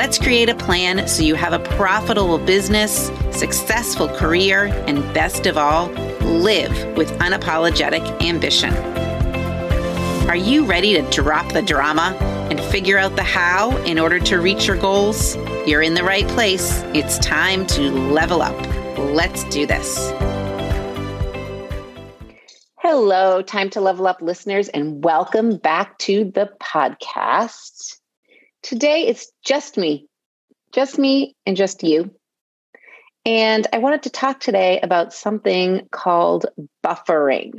Let's create a plan so you have a profitable business, successful career, and best of all, live with unapologetic ambition. Are you ready to drop the drama and figure out the how in order to reach your goals? You're in the right place. It's time to level up. Let's do this. Hello, Time to Level Up listeners, and welcome back to the podcast. Today it's just me, just me and just you. And I wanted to talk today about something called buffering.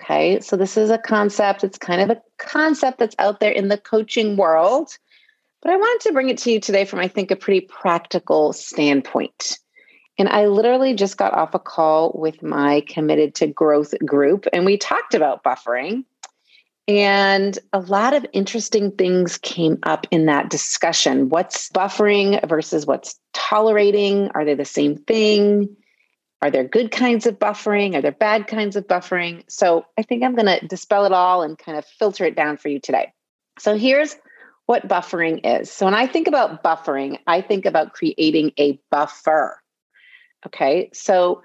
Okay, so this is a concept, it's kind of a concept that's out there in the coaching world, but I wanted to bring it to you today from, I think, a pretty practical standpoint. And I literally just got off a call with my committed to growth group, and we talked about buffering. And a lot of interesting things came up in that discussion. What's buffering versus what's tolerating? Are they the same thing? Are there good kinds of buffering? Are there bad kinds of buffering? So I think I'm going to dispel it all and kind of filter it down for you today. So here's what buffering is. So when I think about buffering, I think about creating a buffer. Okay. So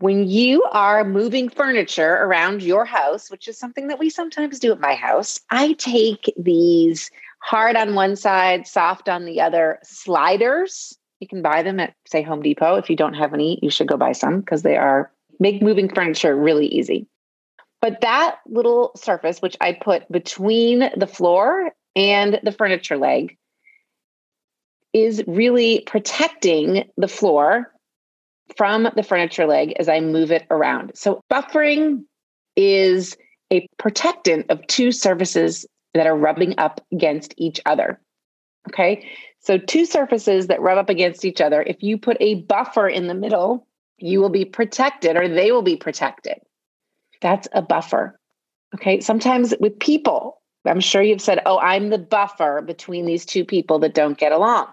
when you are moving furniture around your house, which is something that we sometimes do at my house, I take these hard on one side, soft on the other sliders. You can buy them at, say, Home Depot. If you don't have any, you should go buy some because they are make moving furniture really easy. But that little surface, which I put between the floor and the furniture leg, is really protecting the floor from the furniture leg as I move it around. So, buffering is a protectant of two surfaces that are rubbing up against each other. Okay. So, two surfaces that rub up against each other, if you put a buffer in the middle, you will be protected or they will be protected. That's a buffer. Okay. Sometimes with people, I'm sure you've said, Oh, I'm the buffer between these two people that don't get along.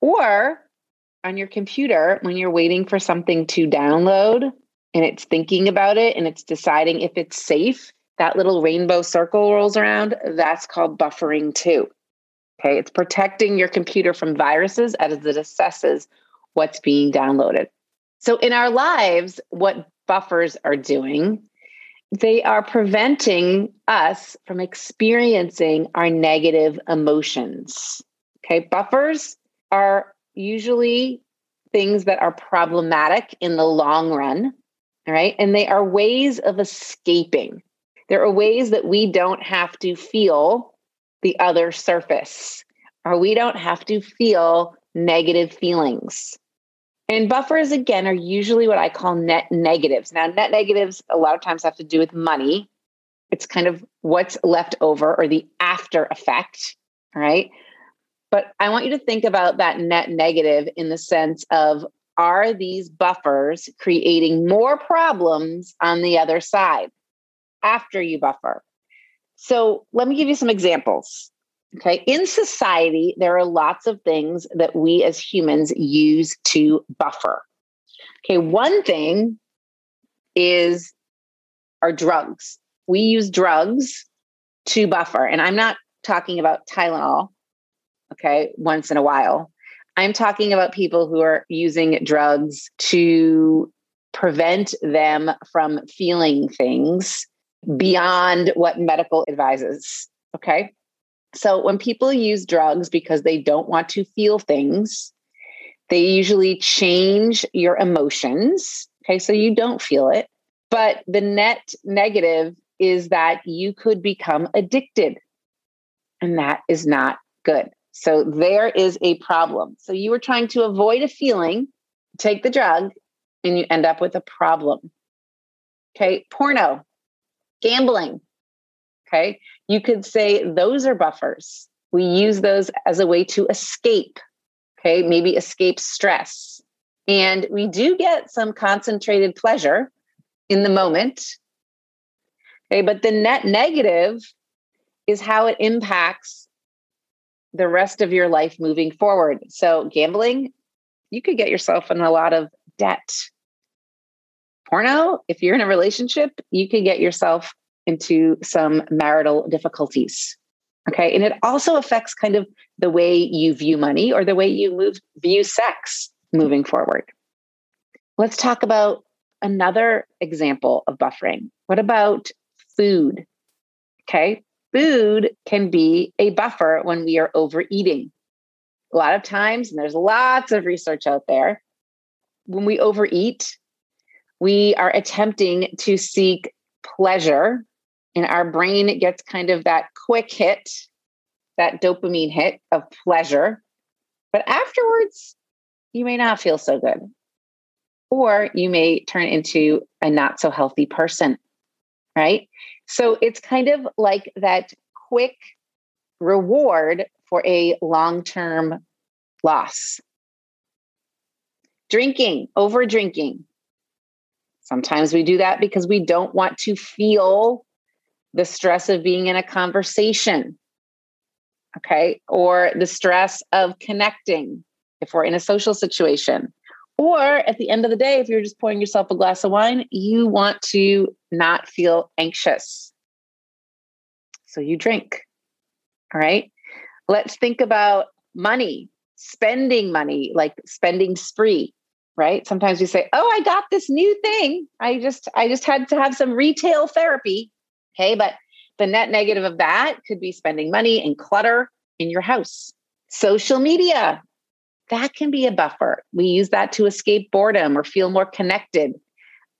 Or on your computer when you're waiting for something to download and it's thinking about it and it's deciding if it's safe, that little rainbow circle rolls around. That's called buffering too. Okay, it's protecting your computer from viruses as it assesses what's being downloaded. So, in our lives, what buffers are doing, they are preventing us from experiencing our negative emotions. Okay, buffers are usually things that are problematic in the long run, right? And they are ways of escaping. There are ways that we don't have to feel the other surface, or we don't have to feel negative feelings. And buffers, again, are usually what I call net negatives. Now, net negatives a lot of times have to do with money. It's kind of what's left over or the after effect, right? But I want you to think about that net negative in the sense of are these buffers creating more problems on the other side after you buffer? So let me give you some examples. Okay. In society, there are lots of things that we as humans use to buffer. Okay. One thing is our drugs. We use drugs to buffer. And I'm not talking about Tylenol okay, once in a while. I'm talking about people who are using drugs to prevent them from feeling things beyond what medical advises. Okay. So when people use drugs because they don't want to feel things, they usually change your emotions. Okay, so you don't feel it. But the net negative is that you could become addicted, and that is not good. So there is a problem. So you were trying to avoid a feeling, take the drug, and you end up with a problem. Okay, porno, gambling. Okay, you could say those are buffers. We use those as a way to escape. Okay, maybe escape stress. And we do get some concentrated pleasure in the moment. Okay, but the net negative is how it impacts the rest of your life moving forward. So, gambling, you could get yourself in a lot of debt. Porno, if you're in a relationship, you could get yourself into some marital difficulties. Okay. And it also affects kind of the way you view money or the way you move, view sex moving forward. Let's talk about another example of buffering. What about food? Okay food can be a buffer when we are overeating. A lot of times, and there's lots of research out there, when we overeat, we are attempting to seek pleasure, and our brain gets kind of that quick hit, that dopamine hit of pleasure. But afterwards, you may not feel so good, or you may turn into a not so healthy person, right? So it's kind of like that quick reward for a long term loss. Drinking, over drinking. Sometimes we do that because we don't want to feel the stress of being in a conversation. Okay. Or the stress of connecting if we're in a social situation. Or at the end of the day, if you're just pouring yourself a glass of wine, you want to not feel anxious. So you drink. All right. Let's think about money, spending money, like spending spree, right? Sometimes we say, "Oh, I got this new thing. I just I just had to have some retail therapy." Okay, but the net negative of that could be spending money and clutter in your house. Social media, that can be a buffer. We use that to escape boredom or feel more connected.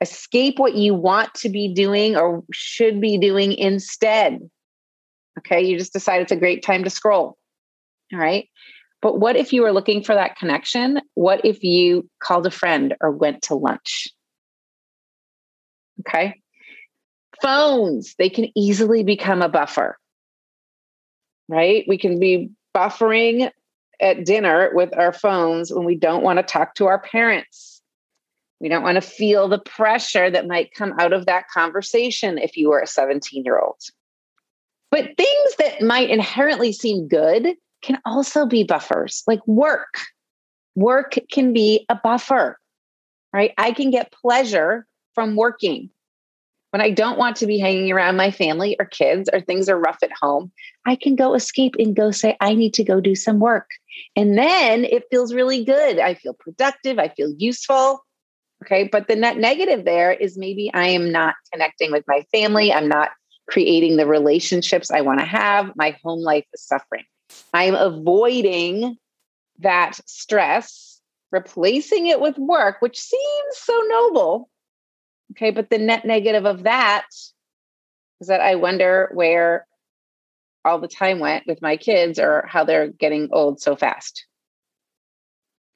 Escape what you want to be doing or should be doing instead. Okay, you just decide it's a great time to scroll. All right. But what if you were looking for that connection? What if you called a friend or went to lunch? Okay. Phones, they can easily become a buffer, right? We can be buffering at dinner with our phones when we don't want to talk to our parents. We don't want to feel the pressure that might come out of that conversation if you were a 17 year old. But things that might inherently seem good can also be buffers, like work. Work can be a buffer, right? I can get pleasure from working. When I don't want to be hanging around my family or kids or things are rough at home, I can go escape and go say, I need to go do some work. And then it feels really good. I feel productive. I feel useful. Okay. But the net negative there is maybe I am not connecting with my family. I'm not creating the relationships I want to have. My home life is suffering. I'm avoiding that stress, replacing it with work, which seems so noble. Okay. But the net negative of that is that I wonder where all the time went with my kids or how they're getting old so fast.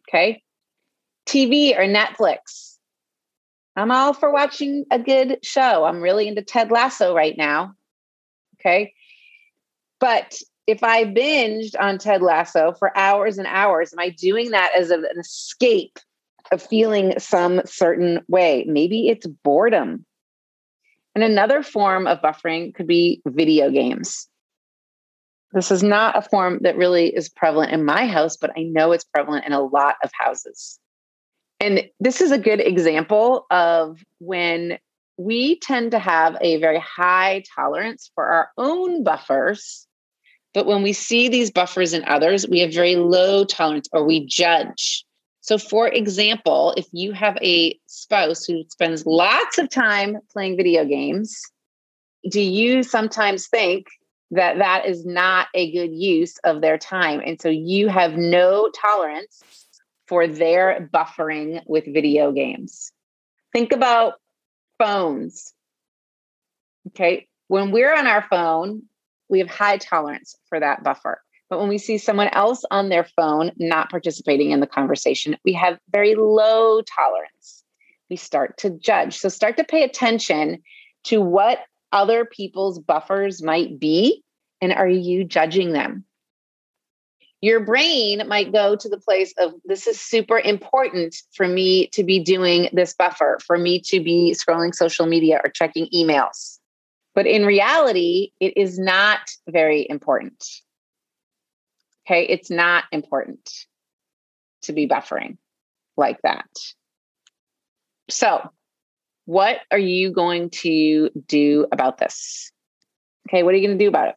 Okay. TV or Netflix. I'm all for watching a good show. I'm really into Ted Lasso right now. Okay. But if I binged on Ted Lasso for hours and hours, am I doing that as an escape of feeling some certain way? Maybe it's boredom. And another form of buffering could be video games. This is not a form that really is prevalent in my house, but I know it's prevalent in a lot of houses. And this is a good example of when we tend to have a very high tolerance for our own buffers. But when we see these buffers in others, we have very low tolerance or we judge. So, for example, if you have a spouse who spends lots of time playing video games, do you sometimes think that that is not a good use of their time. And so you have no tolerance for their buffering with video games. Think about phones. Okay. When we're on our phone, we have high tolerance for that buffer. But when we see someone else on their phone not participating in the conversation, we have very low tolerance. We start to judge. So start to pay attention to what other people's buffers might be and are you judging them? Your brain might go to the place of this is super important for me to be doing this buffer, for me to be scrolling social media or checking emails. But in reality, it is not very important. Okay, it's not important to be buffering like that. So, what are you going to do about this? Okay, what are you going to do about it?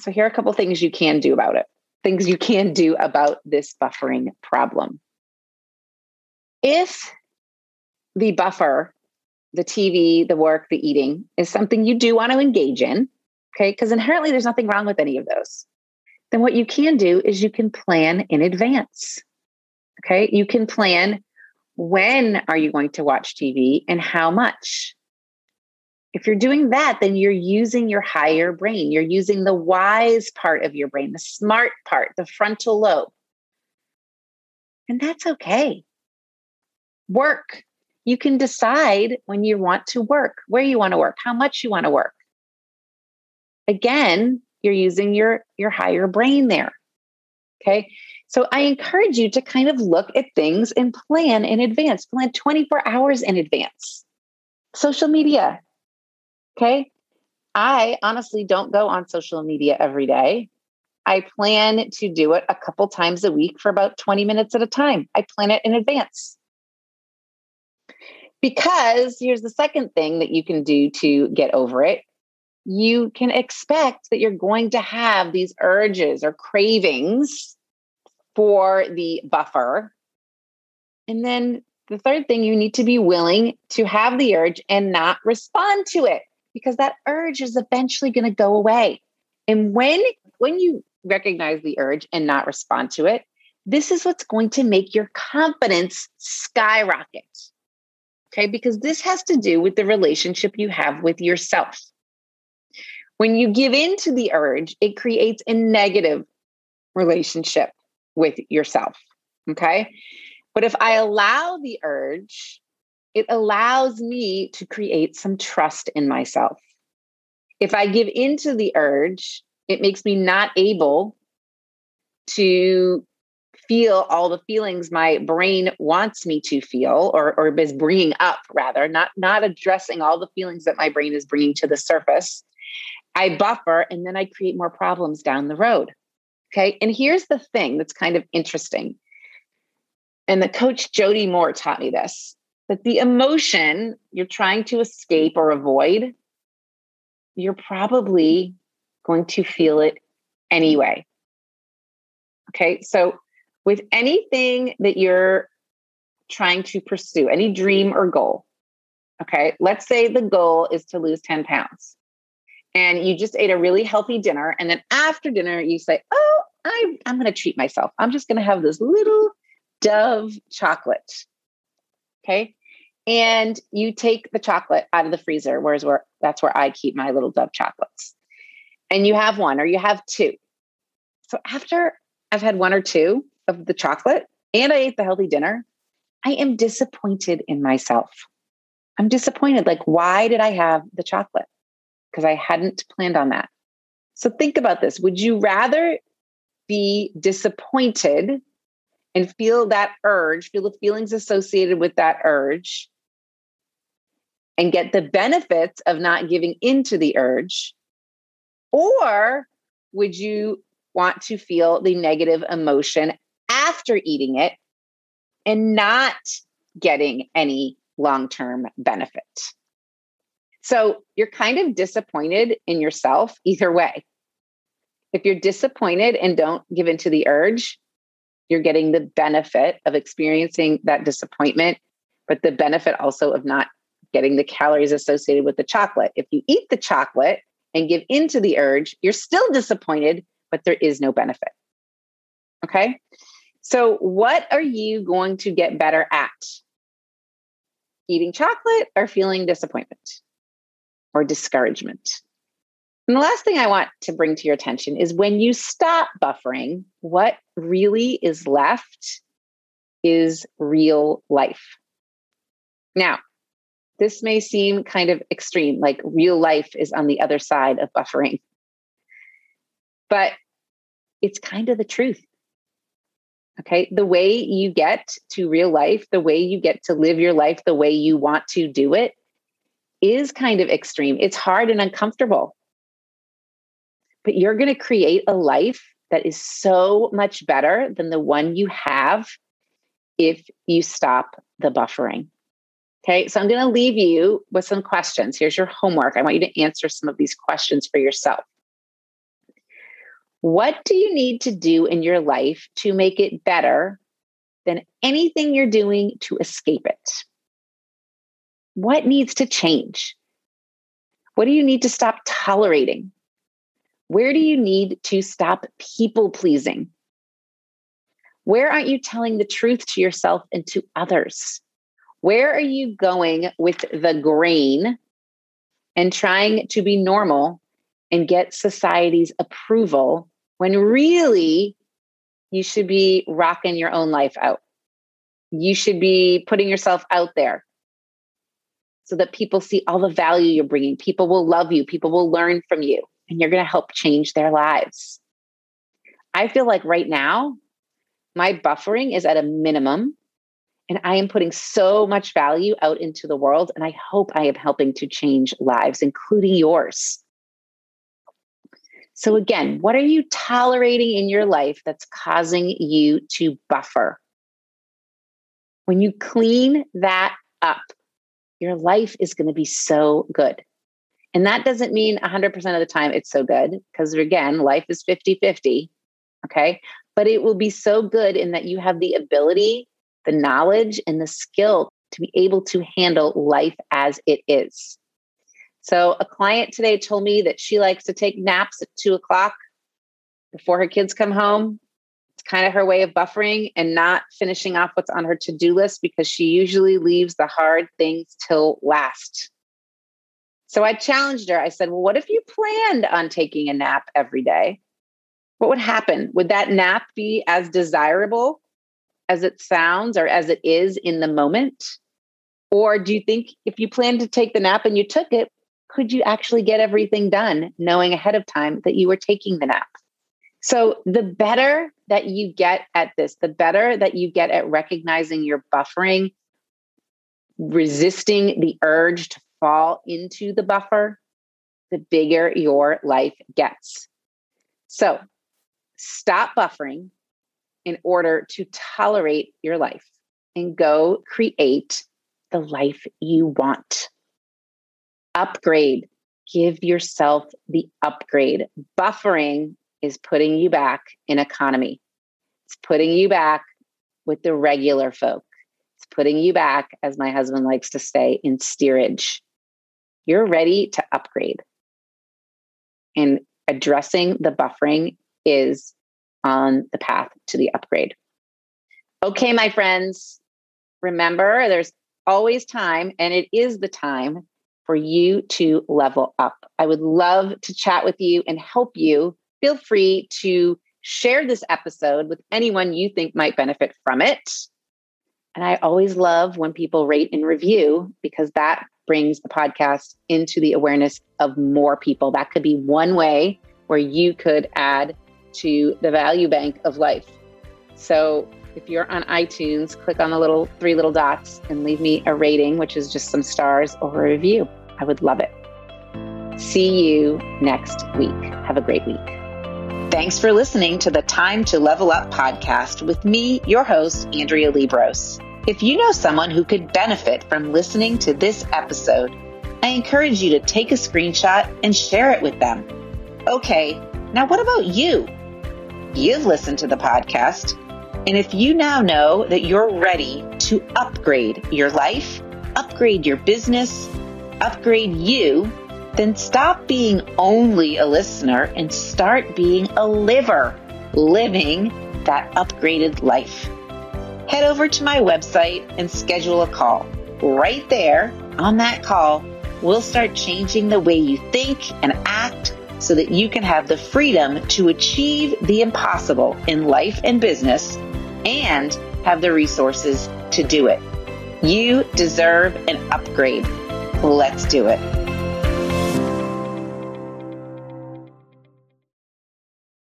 So, here are a couple things you can do about it. Things you can do about this buffering problem. If the buffer, the TV, the work, the eating is something you do want to engage in, okay, because inherently there's nothing wrong with any of those, then what you can do is you can plan in advance. Okay, you can plan when are you going to watch TV and how much? If you're doing that, then you're using your higher brain. You're using the wise part of your brain, the smart part, the frontal lobe. And that's okay. Work. You can decide when you want to work, where you want to work, how much you want to work. Again, you're using your, your higher brain there. Okay. So I encourage you to kind of look at things and plan in advance, plan 24 hours in advance. Social media. Okay. I honestly don't go on social media every day. I plan to do it a couple times a week for about 20 minutes at a time. I plan it in advance. Because here's the second thing that you can do to get over it you can expect that you're going to have these urges or cravings for the buffer. And then the third thing, you need to be willing to have the urge and not respond to it because that urge is eventually going to go away. And when when you recognize the urge and not respond to it, this is what's going to make your confidence skyrocket. Okay? Because this has to do with the relationship you have with yourself. When you give in to the urge, it creates a negative relationship with yourself. Okay. But if I allow the urge, it allows me to create some trust in myself. If I give into the urge, it makes me not able to feel all the feelings my brain wants me to feel or, or is bringing up rather not not addressing all the feelings that my brain is bringing to the surface i buffer and then i create more problems down the road Okay. And here's the thing that's kind of interesting. And the coach Jody Moore taught me this that the emotion you're trying to escape or avoid, you're probably going to feel it anyway. Okay. So, with anything that you're trying to pursue, any dream or goal, okay, let's say the goal is to lose 10 pounds and you just ate a really healthy dinner. And then after dinner, you say, Oh, I, I'm going to treat myself. I'm just going to have this little Dove chocolate. Okay. And you take the chocolate out of the freezer, whereas where that's where I keep my little Dove chocolates. And you have one or you have two. So after I've had one or two of the chocolate and I ate the healthy dinner, I am disappointed in myself. I'm disappointed. Like, why did I have the chocolate? Because I hadn't planned on that. So think about this. Would you rather be disappointed and feel that urge, feel the feelings associated with that urge, and get the benefits of not giving into the urge? Or would you want to feel the negative emotion after eating it and not getting any long term benefit? So you're kind of disappointed in yourself either way. If you're disappointed and don't give in to the urge, you're getting the benefit of experiencing that disappointment, but the benefit also of not getting the calories associated with the chocolate. If you eat the chocolate and give in to the urge, you're still disappointed, but there is no benefit. Okay. So, what are you going to get better at? Eating chocolate or feeling disappointment or discouragement? And the last thing I want to bring to your attention is when you stop buffering, what really is left is real life. Now, this may seem kind of extreme, like real life is on the other side of buffering. But it's kind of the truth. Okay. The way you get to real life, the way you get to live your life the way you want to do it is kind of extreme. It's hard and uncomfortable. But you're going to create a life that is so much better than the one you have if you stop the buffering. Okay, so I'm going to leave you with some questions. Here's your homework. I want you to answer some of these questions for yourself. What do you need to do in your life to make it better than anything you're doing to escape it? What needs to change? What do you need to stop tolerating? Where do you need to stop people pleasing? Where aren't you telling the truth to yourself and to others? Where are you going with the grain and trying to be normal and get society's approval when really you should be rocking your own life out? You should be putting yourself out there so that people see all the value you're bringing. People will love you, people will learn from you, and you're going to help change their lives. I feel like right now, my buffering is at a minimum and I am putting so much value out into the world. And I hope I am helping to change lives, including yours. So, again, what are you tolerating in your life that's causing you to buffer? When you clean that up, your life is going to be so good. And that doesn't mean 100% of the time it's so good, because again, life is 50 50. Okay. But it will be so good in that you have the ability the knowledge and the skill to be able to handle life as it is. So, a client today told me that she likes to take naps at two o'clock before her kids come home. Kind of her way of buffering and not finishing off what's on her to do list because she usually leaves the hard things till last. So, I challenged her. I said, Well, what if you planned on taking a nap every day? What would happen? Would that nap be as desirable as it sounds or as it is in the moment? Or do you think if you plan to take the nap and you took it, could you actually get everything done knowing ahead of time that you were taking the nap? So, the better that you get at this, the better that you get at recognizing your buffering, resisting the urge to fall into the buffer, the bigger your life gets. So, stop buffering, in order to tolerate your life and go create the life you want. Upgrade. Give yourself the upgrade. Buffering is putting you back in economy. It's putting you back with the regular folk. It's putting you back, as my husband likes to say, in steerage. You're ready to upgrade. And addressing the buffering is on the path to the upgrade. Okay, my friends, remember there's always time, and it is the time for you to level up. I would love to chat with you and help you. Feel free to share this episode with anyone you think might benefit from it. And I always love when people rate and review because that brings the podcast into the awareness of more people. That could be one way where you could add to the value bank of life. So if you're on iTunes, click on the little three little dots and leave me a rating, which is just some stars or a review. I would love it. See you next week. Have a great week. Thanks for listening to the Time to Level Up podcast with me, your host, Andrea Liebross. If you know someone who could benefit from listening to this episode, I encourage you to take a screenshot and share it with them. Okay, now what about you? You've listened to the podcast. And if you now know that you're ready to upgrade your life, upgrade your business, upgrade you, then stop being only a listener and start being a liver, living that upgraded life. Head over to my website and schedule a call. Right there on that call, we'll start changing the way you think and act so that you can have the freedom to achieve the impossible in life and business and have the resources to do it. You deserve an upgrade. Let's do it.